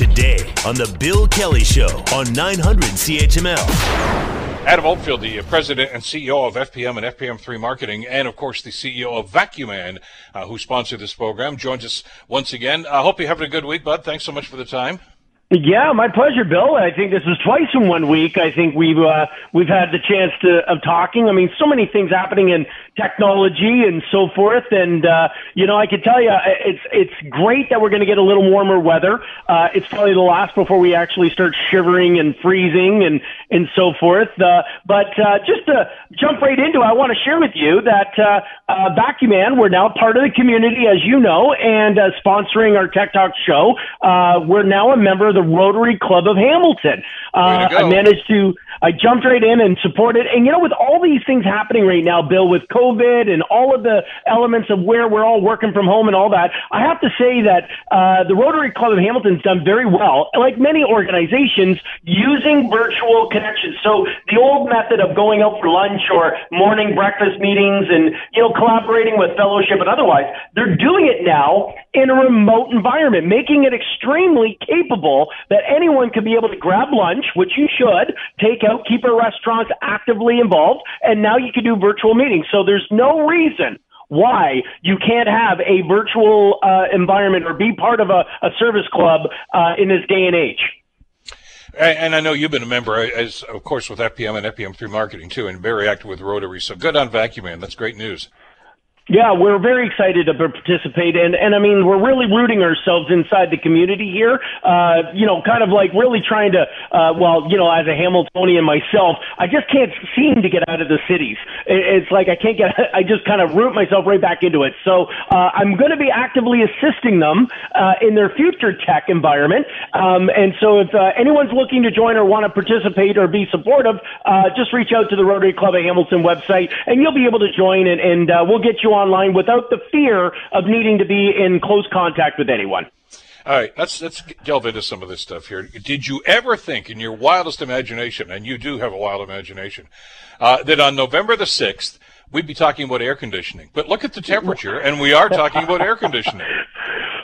today on The Bill Kelly Show on 900 CHML. Adam Oldfield, the president and CEO of FPM and FPM3 Marketing, and of course the CEO of Vacuuman, uh, who sponsored this program, joins us once again. I hope you're having a good week, bud. Thanks so much for the time. Yeah, my pleasure, Bill. I think this is twice in one week. I think we've uh, we've had the chance to of talking. I mean, so many things happening in technology and so forth, and uh, you know, I can tell you, it's it's great that we're going to get a little warmer weather. Uh, it's probably the last before we actually start shivering and freezing and and so forth. Uh, but uh, just to jump right into, it, I want to share with you that uh, uh, Vacuuman, we're now part of the community, as you know, and uh, sponsoring our Tech Talk show. Uh, we're now a member of the the Rotary Club of Hamilton. Uh, I managed to, I jumped right in and supported. And you know, with all these things happening right now, Bill, with COVID and all of the elements of where we're all working from home and all that, I have to say that uh, the Rotary Club of Hamilton's done very well, like many organizations, using virtual connections. So the old method of going out for lunch or morning breakfast meetings and, you know, collaborating with fellowship and otherwise, they're doing it now in a remote environment, making it extremely capable that anyone could be able to grab lunch, which you should, take out, keep our restaurants actively involved, and now you can do virtual meetings. So there's no reason why you can't have a virtual uh, environment or be part of a, a service club uh, in this day and age. And I know you've been a member, as of course, with FPM and FPM3 marketing too, and very active with Rotary. So good on Vacuuman. That's great news. Yeah, we're very excited to participate, and and I mean we're really rooting ourselves inside the community here. Uh, you know, kind of like really trying to. Uh, well, you know, as a Hamiltonian myself, I just can't seem to get out of the cities. It's like I can't get. I just kind of root myself right back into it. So uh, I'm going to be actively assisting them uh, in their future tech environment. Um, and so if uh, anyone's looking to join or want to participate or be supportive, uh, just reach out to the Rotary Club of Hamilton website, and you'll be able to join, and, and uh, we'll get you on online without the fear of needing to be in close contact with anyone. All right, let's let's delve into some of this stuff here. Did you ever think, in your wildest imagination, and you do have a wild imagination, uh, that on November the sixth we'd be talking about air conditioning? But look at the temperature, and we are talking about air conditioning.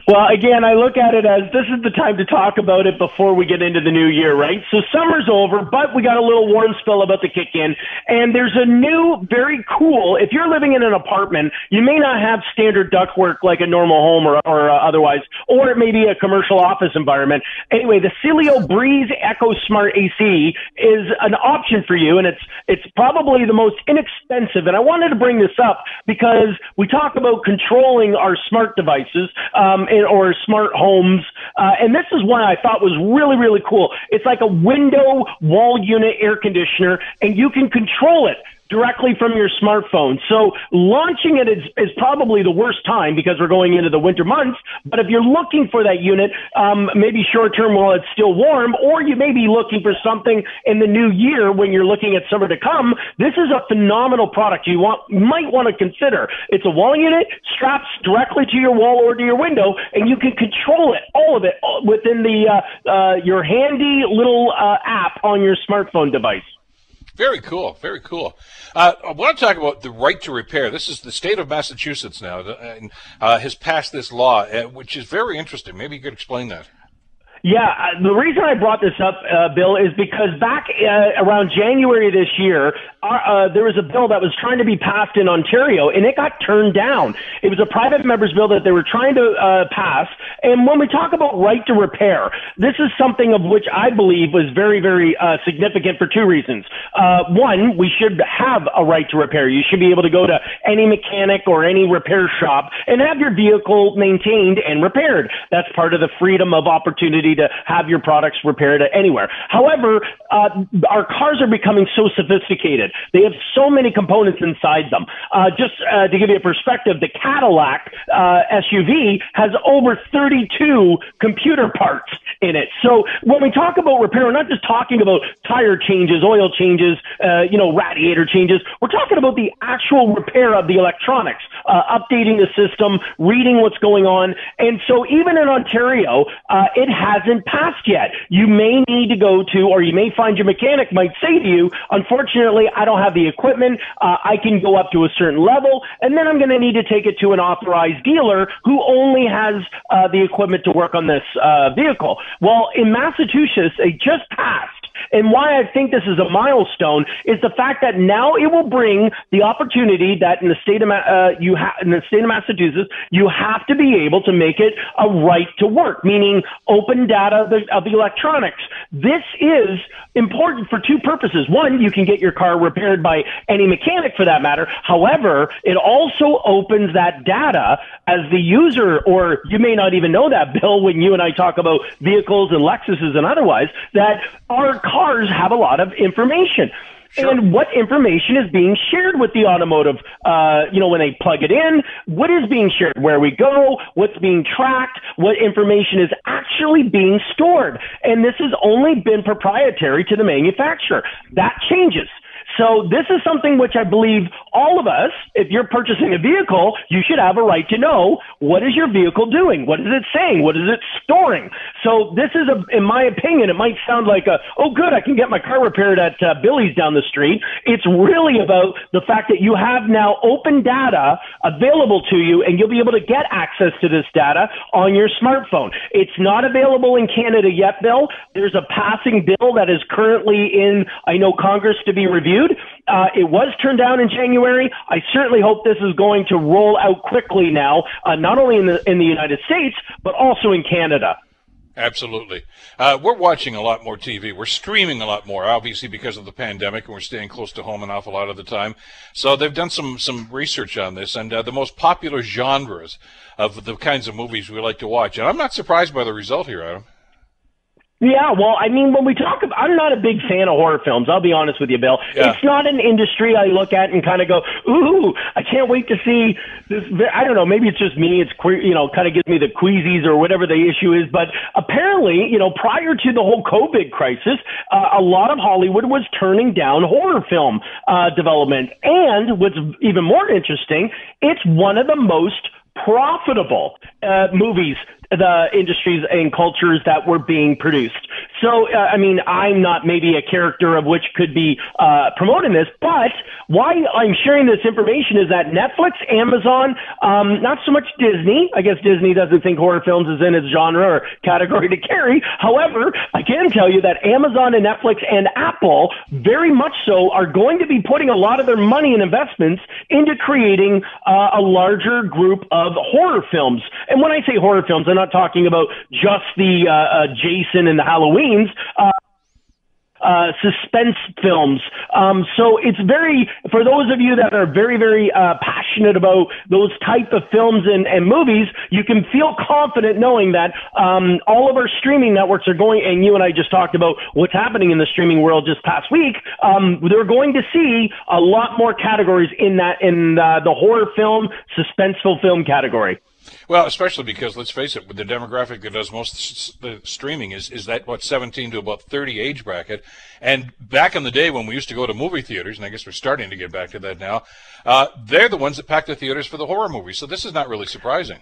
Well, again, I look at it as this is the time to talk about it before we get into the new year, right? So summer's over, but we got a little warm spell about to kick in. And there's a new, very cool, if you're living in an apartment, you may not have standard ductwork like a normal home or, or uh, otherwise, or it may be a commercial office environment. Anyway, the Sileo Breeze Echo Smart AC is an option for you, and it's, it's probably the most inexpensive. And I wanted to bring this up because we talk about controlling our smart devices. Um, or smart homes. Uh, and this is one I thought was really, really cool. It's like a window wall unit air conditioner, and you can control it directly from your smartphone. So launching it is, is probably the worst time because we're going into the winter months. But if you're looking for that unit, um, maybe short term while it's still warm, or you may be looking for something in the new year when you're looking at summer to come, this is a phenomenal product you want might want to consider. It's a wall unit, straps directly to your wall or to your window, and you can control it, all of it, within the uh, uh, your handy little uh, app on your smartphone device. Very cool. Very cool. Uh, I want to talk about the right to repair. This is the state of Massachusetts now and, uh, has passed this law, uh, which is very interesting. Maybe you could explain that. Yeah, uh, the reason I brought this up, uh, Bill, is because back uh, around January this year, uh, there was a bill that was trying to be passed in Ontario, and it got turned down. It was a private member's bill that they were trying to uh, pass. And when we talk about right to repair, this is something of which I believe was very, very uh, significant for two reasons. one, we should have a right to repair. You should be able to go to any mechanic or any repair shop and have your vehicle maintained and repaired. That's part of the freedom of opportunity to have your products repaired anywhere. However, uh, our cars are becoming so sophisticated. They have so many components inside them. Uh, just uh, to give you a perspective, the Cadillac uh, SUV has over 32 computer parts in it. So when we talk about repair, we're not just talking about tire changes, oil changes, uh, you know, radiator changes. We're talking about the actual repair of the electronics, uh, updating the system, reading what's going on. And so even in Ontario, it has hasn't passed yet. You may need to go to, or you may find your mechanic might say to you, unfortunately, I don't have the equipment. Uh, I can go up to a certain level, and then I'm going to need to take it to an authorized dealer who only has uh, the equipment to work on this uh, vehicle. Well, in Massachusetts, they just passed and why I think this is a milestone is the fact that now it will bring the opportunity that in the state of uh, you ha- in the state of Massachusetts you have to be able to make it a right to work, meaning open data of the, of the electronics. This is important for two purposes. One, you can get your car repaired by any mechanic for that matter. However, it also opens that data as the user, or you may not even know that, Bill, when you and I talk about vehicles and Lexuses and otherwise, that our cars have a lot of information. Sure. And what information is being shared with the automotive, uh, you know, when they plug it in, what is being shared, where we go, what's being tracked, what information is actually being stored. And this has only been proprietary to the manufacturer. That changes. So this is something which I believe all of us, if you're purchasing a vehicle, you should have a right to know what is your vehicle doing? What is it saying? What is it storing? So this is a, in my opinion, it might sound like a, oh good, I can get my car repaired at uh, Billy's down the street. It's really about the fact that you have now open data available to you and you'll be able to get access to this data on your smartphone. It's not available in Canada yet, Bill. There's a passing bill that is currently in, I know, Congress to be reviewed uh, it was turned down in January. I certainly hope this is going to roll out quickly now, uh, not only in the in the United States but also in Canada. Absolutely. Uh, we're watching a lot more TV. We're streaming a lot more, obviously, because of the pandemic, and we're staying close to home an awful lot of the time. So they've done some, some research on this, and uh, the most popular genres of the kinds of movies we like to watch. And I'm not surprised by the result here, Adam. Yeah, well, I mean, when we talk about, I'm not a big fan of horror films. I'll be honest with you, Bill. Yeah. It's not an industry I look at and kind of go, ooh, I can't wait to see this. I don't know, maybe it's just me. It's, queer you know, kind of gives me the queasies or whatever the issue is. But apparently, you know, prior to the whole COVID crisis, uh, a lot of Hollywood was turning down horror film uh, development. And what's even more interesting, it's one of the most profitable uh, movies the industries and cultures that were being produced. So, uh, I mean, I'm not maybe a character of which could be uh, promoting this, but why I'm sharing this information is that Netflix, Amazon, um, not so much Disney. I guess Disney doesn't think horror films is in its genre or category to carry. However, I can tell you that Amazon and Netflix and Apple very much so are going to be putting a lot of their money and investments into creating uh, a larger group of horror films. And when I say horror films, I'm not talking about just the uh, uh, Jason and the Uh, uh, suspense films. Um, so it's very, for those of you that are very, very uh, passionate about those type of films and, and movies, you can feel confident knowing that um, all of our streaming networks are going, and you and I just talked about what's happening in the streaming world just past week. Um, they're going to see a lot more categories in that, in uh, the horror film, suspenseful film category. Well, especially because let's face it, with the demographic that does most the streaming is is that what 17 to about 30 age bracket. And back in the day when we used to go to movie theaters, and I guess we're starting to get back to that now, uh, they're the ones that pack the theaters for the horror movies. So this is not really surprising.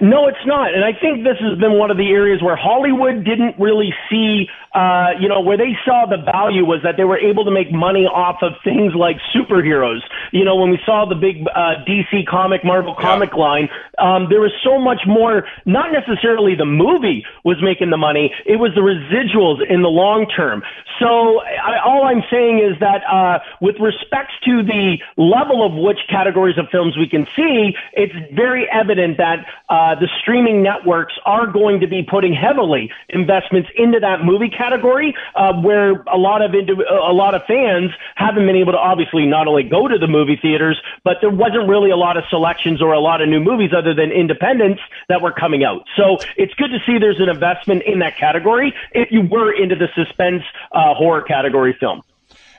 No, it's not. And I think this has been one of the areas where Hollywood didn't really see, uh, you know, where they saw the value was that they were able to make money off of things like superheroes. You know, when we saw the big uh, DC comic, Marvel comic yeah. line, um, there was so much more, not necessarily the movie was making the money, it was the residuals in the long term. So I, all I'm saying is that uh, with respects to the level of which categories of films we can see, it's very evident that uh, uh, the streaming networks are going to be putting heavily investments into that movie category, uh, where a lot of indiv- a lot of fans haven't been able to obviously not only go to the movie theaters, but there wasn't really a lot of selections or a lot of new movies other than independents that were coming out. So it's good to see there's an investment in that category if you were into the suspense uh, horror category film.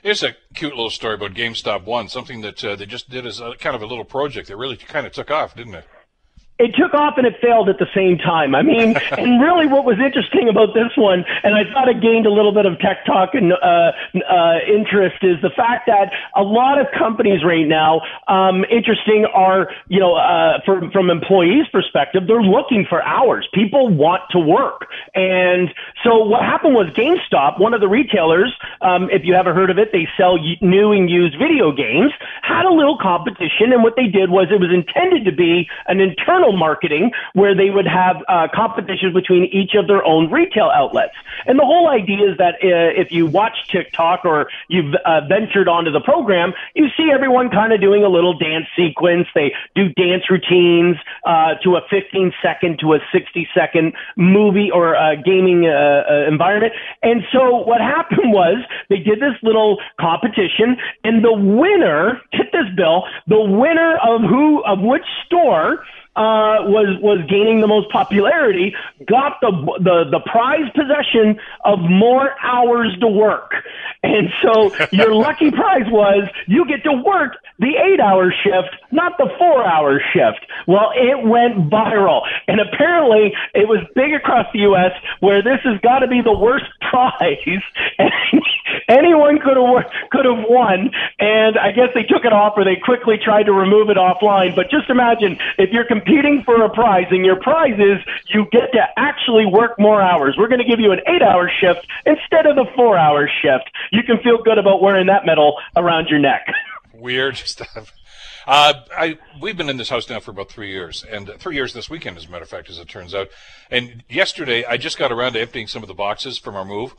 Here's a cute little story about GameStop One, something that uh, they just did as a, kind of a little project that really kind of took off, didn't it? It took off and it failed at the same time. I mean, and really what was interesting about this one, and I thought it gained a little bit of tech talk and uh, uh, interest, is the fact that a lot of companies right now, um, interesting, are you know, uh, from from employees' perspective, they're looking for hours. People want to work, and so what happened was GameStop, one of the retailers, um, if you haven't heard of it, they sell new and used video games, had a little competition, and what they did was it was intended to be an internal marketing where they would have uh, competitions between each of their own retail outlets. And the whole idea is that uh, if you watch TikTok or you've uh, ventured onto the program, you see everyone kind of doing a little dance sequence. They do dance routines uh, to a 15 second to a 60 second movie or uh, gaming uh, environment. And so what happened was they did this little competition, and the winner, get this, Bill, the winner of who of which store uh, was was gaining the most popularity, got the the the prize possession of more hours to work. And so your lucky prize was you get to work the eight hour shift, not the four hour shift. Well, it went viral. And apparently it was big across the U.S. where this has got to be the worst prize. anyone could have could have won. And I guess they took it off or they quickly tried to remove it offline. But just imagine if you're competing for a prize and your prize is you get to actually work more hours. We're going to give you an eight hour shift instead of the four hour shift. You can feel good about wearing that medal around your neck. Weird stuff. Uh, I we've been in this house now for about three years, and three years this weekend, as a matter of fact, as it turns out. And yesterday, I just got around to emptying some of the boxes from our move.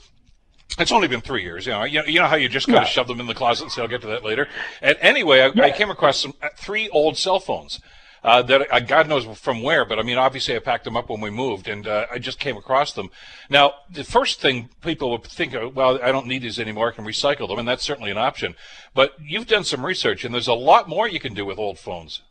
It's only been three years, you know. You, you know how you just kind of shove them in the closet and say, "I'll get to that later." And anyway, I, yeah. I came across some uh, three old cell phones uh, that uh, God knows from where, but I mean, obviously I packed them up when we moved, and uh, I just came across them. Now, the first thing people would think, of, well, I don't need these anymore, I can recycle them, and that's certainly an option. But you've done some research, and there's a lot more you can do with old phones.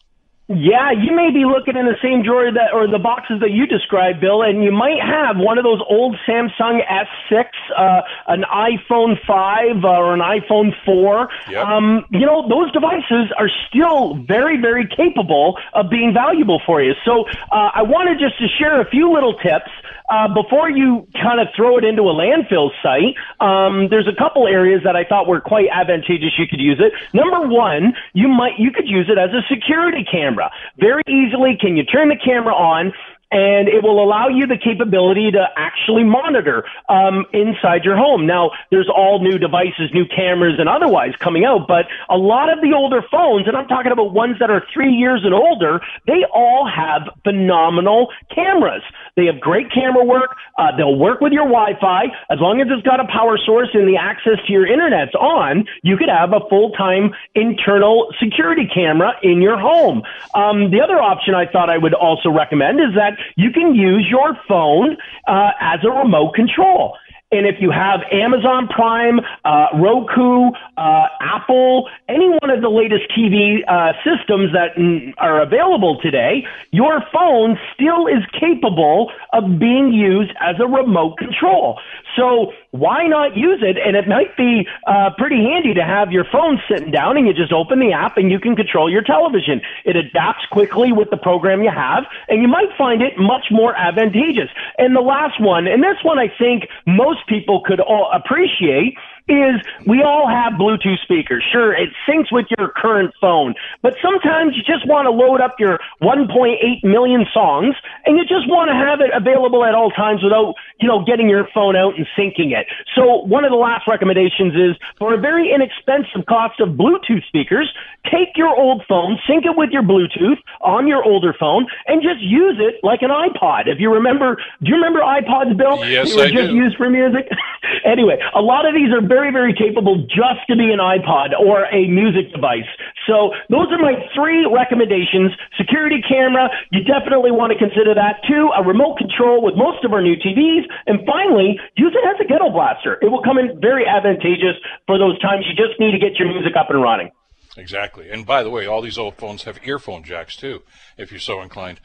Yeah, you may be looking in the same drawer that or the boxes that you described, Bill, and you might have one of those old Samsung S6, uh, an iPhone 5 or an iPhone 4. Yep. Um, you know, those devices are still very, very capable of being valuable for you. So uh, I wanted just to share a few little tips uh, before you kind of throw it into a landfill site, um, there's a couple areas that I thought were quite advantageous. You could use it. Number one, you might you could use it as a security camera very easily. Can you turn the camera on? And it will allow you the capability to actually monitor um, inside your home. Now, there's all new devices, new cameras, and otherwise coming out, but a lot of the older phones, and I'm talking about ones that are three years and older, they all have phenomenal cameras. They have great camera work. Uh, they'll work with your Wi-Fi as long as it's got a power source and the access to your internet's on. You could have a full-time internal security camera in your home. Um, the other option I thought I would also recommend is that you can use your phone uh, as a remote control. And if you have Amazon Prime, uh, Roku, uh, Apple, any one of the latest TV uh, systems that are available today, your phone still is capable of being used as a remote control. So why not use it? And it might be uh, pretty handy to have your phone sitting down and you just open the app and you can control your television. It adapts quickly with the program you have, and you might find it much more advantageous. And the last one, and this one I think most people could all appreciate is we all have Bluetooth speakers. Sure, it syncs with your current phone, but sometimes you just want to load up your 1.8 million songs and you just want to have it available at all times without, you know, getting your phone out and syncing it. So one of the last recommendations is for a very inexpensive cost of Bluetooth speakers, take your old phone, sync it with your Bluetooth on your older phone and just use it like an iPod. If you remember, do you remember iPods, Bill? Yes, they were I just do. used for music. anyway, a lot of these are very, very very capable just to be an iPod or a music device. So those are my three recommendations. Security camera, you definitely want to consider that. Two, a remote control with most of our new TVs. And finally, use it as a ghetto blaster. It will come in very advantageous for those times you just need to get your music up and running. Exactly. And by the way, all these old phones have earphone jacks too, if you're so inclined.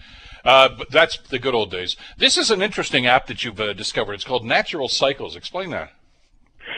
Uh, but that's the good old days. This is an interesting app that you've uh, discovered. It's called Natural Cycles. Explain that.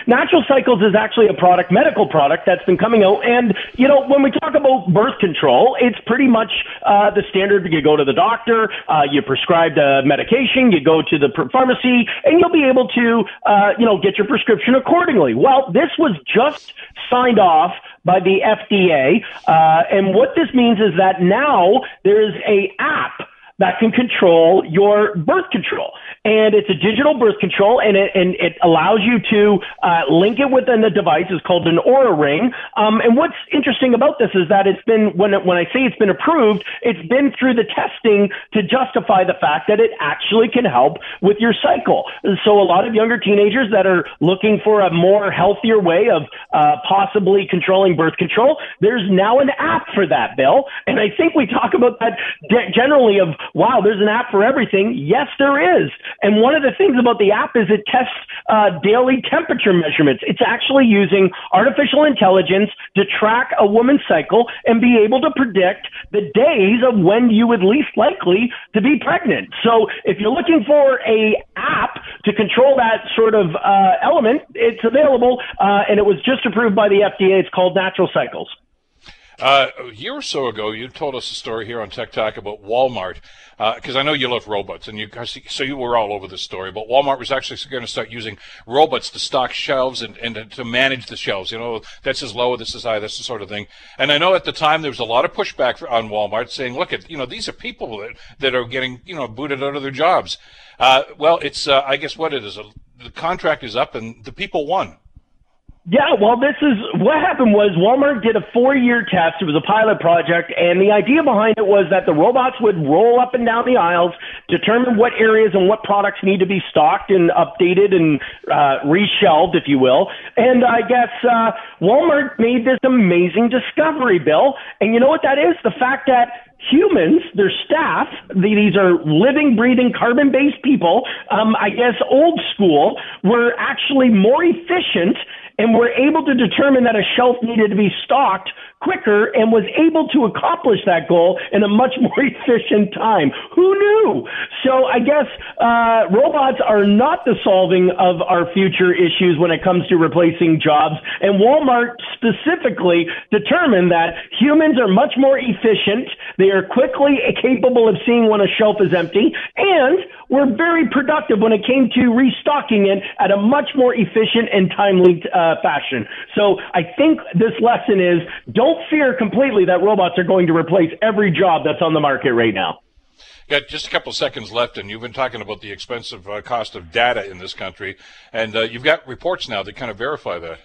Natural Cycles is actually a product, medical product that's been coming out. And, you know, when we talk about birth control, it's pretty much uh, the standard. You go to the doctor, uh, you prescribe the medication, you go to the pharmacy, and you'll be able to, uh, you know, get your prescription accordingly. Well, this was just signed off by the FDA. Uh, and what this means is that now there's a app that can control your birth control and it's a digital birth control, and it and it allows you to uh, link it within the device. It's called an Oura Ring. Um, and what's interesting about this is that it's been when it, when I say it's been approved, it's been through the testing to justify the fact that it actually can help with your cycle. So a lot of younger teenagers that are looking for a more healthier way of uh, possibly controlling birth control, there's now an app for that, Bill. And I think we talk about that generally of wow, there's an app for everything. Yes, there is. And one of the things about the app is it tests uh, daily temperature measurements. It's actually using artificial intelligence to track a woman's cycle and be able to predict the days of when you would least likely to be pregnant. So if you're looking for a app to control that sort of uh, element, it's available, uh, and it was just approved by the FDA. It's called Natural Cycles. Uh, a year or so ago, you told us a story here on Tech Talk about Walmart, because uh, I know you love robots, and you so you were all over the story. But Walmart was actually going to start using robots to stock shelves and, and to manage the shelves. You know, this is low, this is high, this sort of thing. And I know at the time there was a lot of pushback on Walmart saying, "Look, at you know, these are people that, that are getting you know booted out of their jobs." Uh, well, it's uh, I guess what it is. The contract is up, and the people won. Yeah, well, this is what happened was Walmart did a four year test. It was a pilot project, and the idea behind it was that the robots would roll up and down the aisles, determine what areas and what products need to be stocked and updated and uh, reshelved, if you will. And I guess uh, Walmart made this amazing discovery, Bill. And you know what that is? The fact that humans, their staff, these are living, breathing, carbon based people, um, I guess old school, were actually more efficient and were able to determine that a shelf needed to be stocked quicker and was able to accomplish that goal in a much more efficient time. Who knew? So I guess uh, robots are not the solving of our future issues when it comes to replacing jobs. And Walmart specifically determined that humans are much more efficient. They are quickly capable of seeing when a shelf is empty and were very productive when it came to restocking it at a much more efficient and timely uh, fashion. So I think this lesson is don't fear completely that robots are going to replace every job that's on the market right now. Got just a couple seconds left, and you've been talking about the expensive uh, cost of data in this country, and uh, you've got reports now that kind of verify that.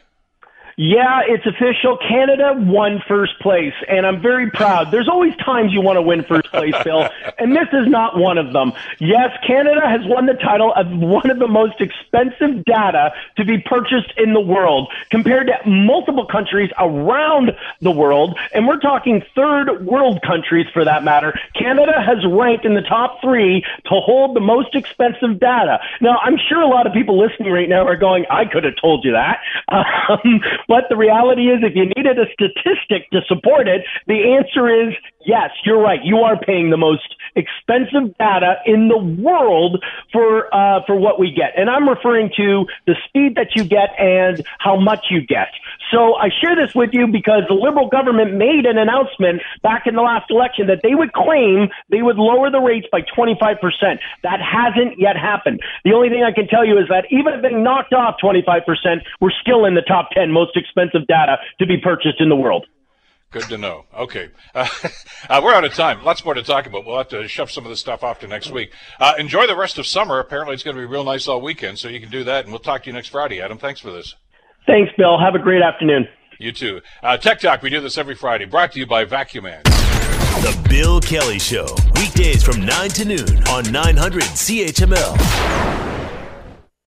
Yeah, it's official. Canada won first place, and I'm very proud. There's always times you want to win first place, Bill, and this is not one of them. Yes, Canada has won the title of one of the most expensive data to be purchased in the world compared to multiple countries around the world, and we're talking third world countries for that matter. Canada has ranked in the top three to hold the most expensive data. Now, I'm sure a lot of people listening right now are going, I could have told you that. Um, but the reality is, if you needed a statistic to support it, the answer is yes, you're right. You are paying the most expensive data in the world for uh, for what we get, and I'm referring to the speed that you get and how much you get. So I share this with you because the Liberal government made an announcement back in the last election that they would claim they would lower the rates by 25%. That hasn't yet happened. The only thing I can tell you is that even if they knocked off 25%, we're still in the top 10 most expensive data to be purchased in the world. Good to know. Okay. Uh, uh, we're out of time. Lots more to talk about. We'll have to shove some of this stuff off to next week. Uh, enjoy the rest of summer. Apparently, it's going to be real nice all weekend, so you can do that. And we'll talk to you next Friday, Adam. Thanks for this. Thanks, Bill. Have a great afternoon. You too. Uh, Tech Talk, we do this every Friday. Brought to you by Vacuuman. The Bill Kelly Show. Weekdays from 9 to noon on 900 CHML.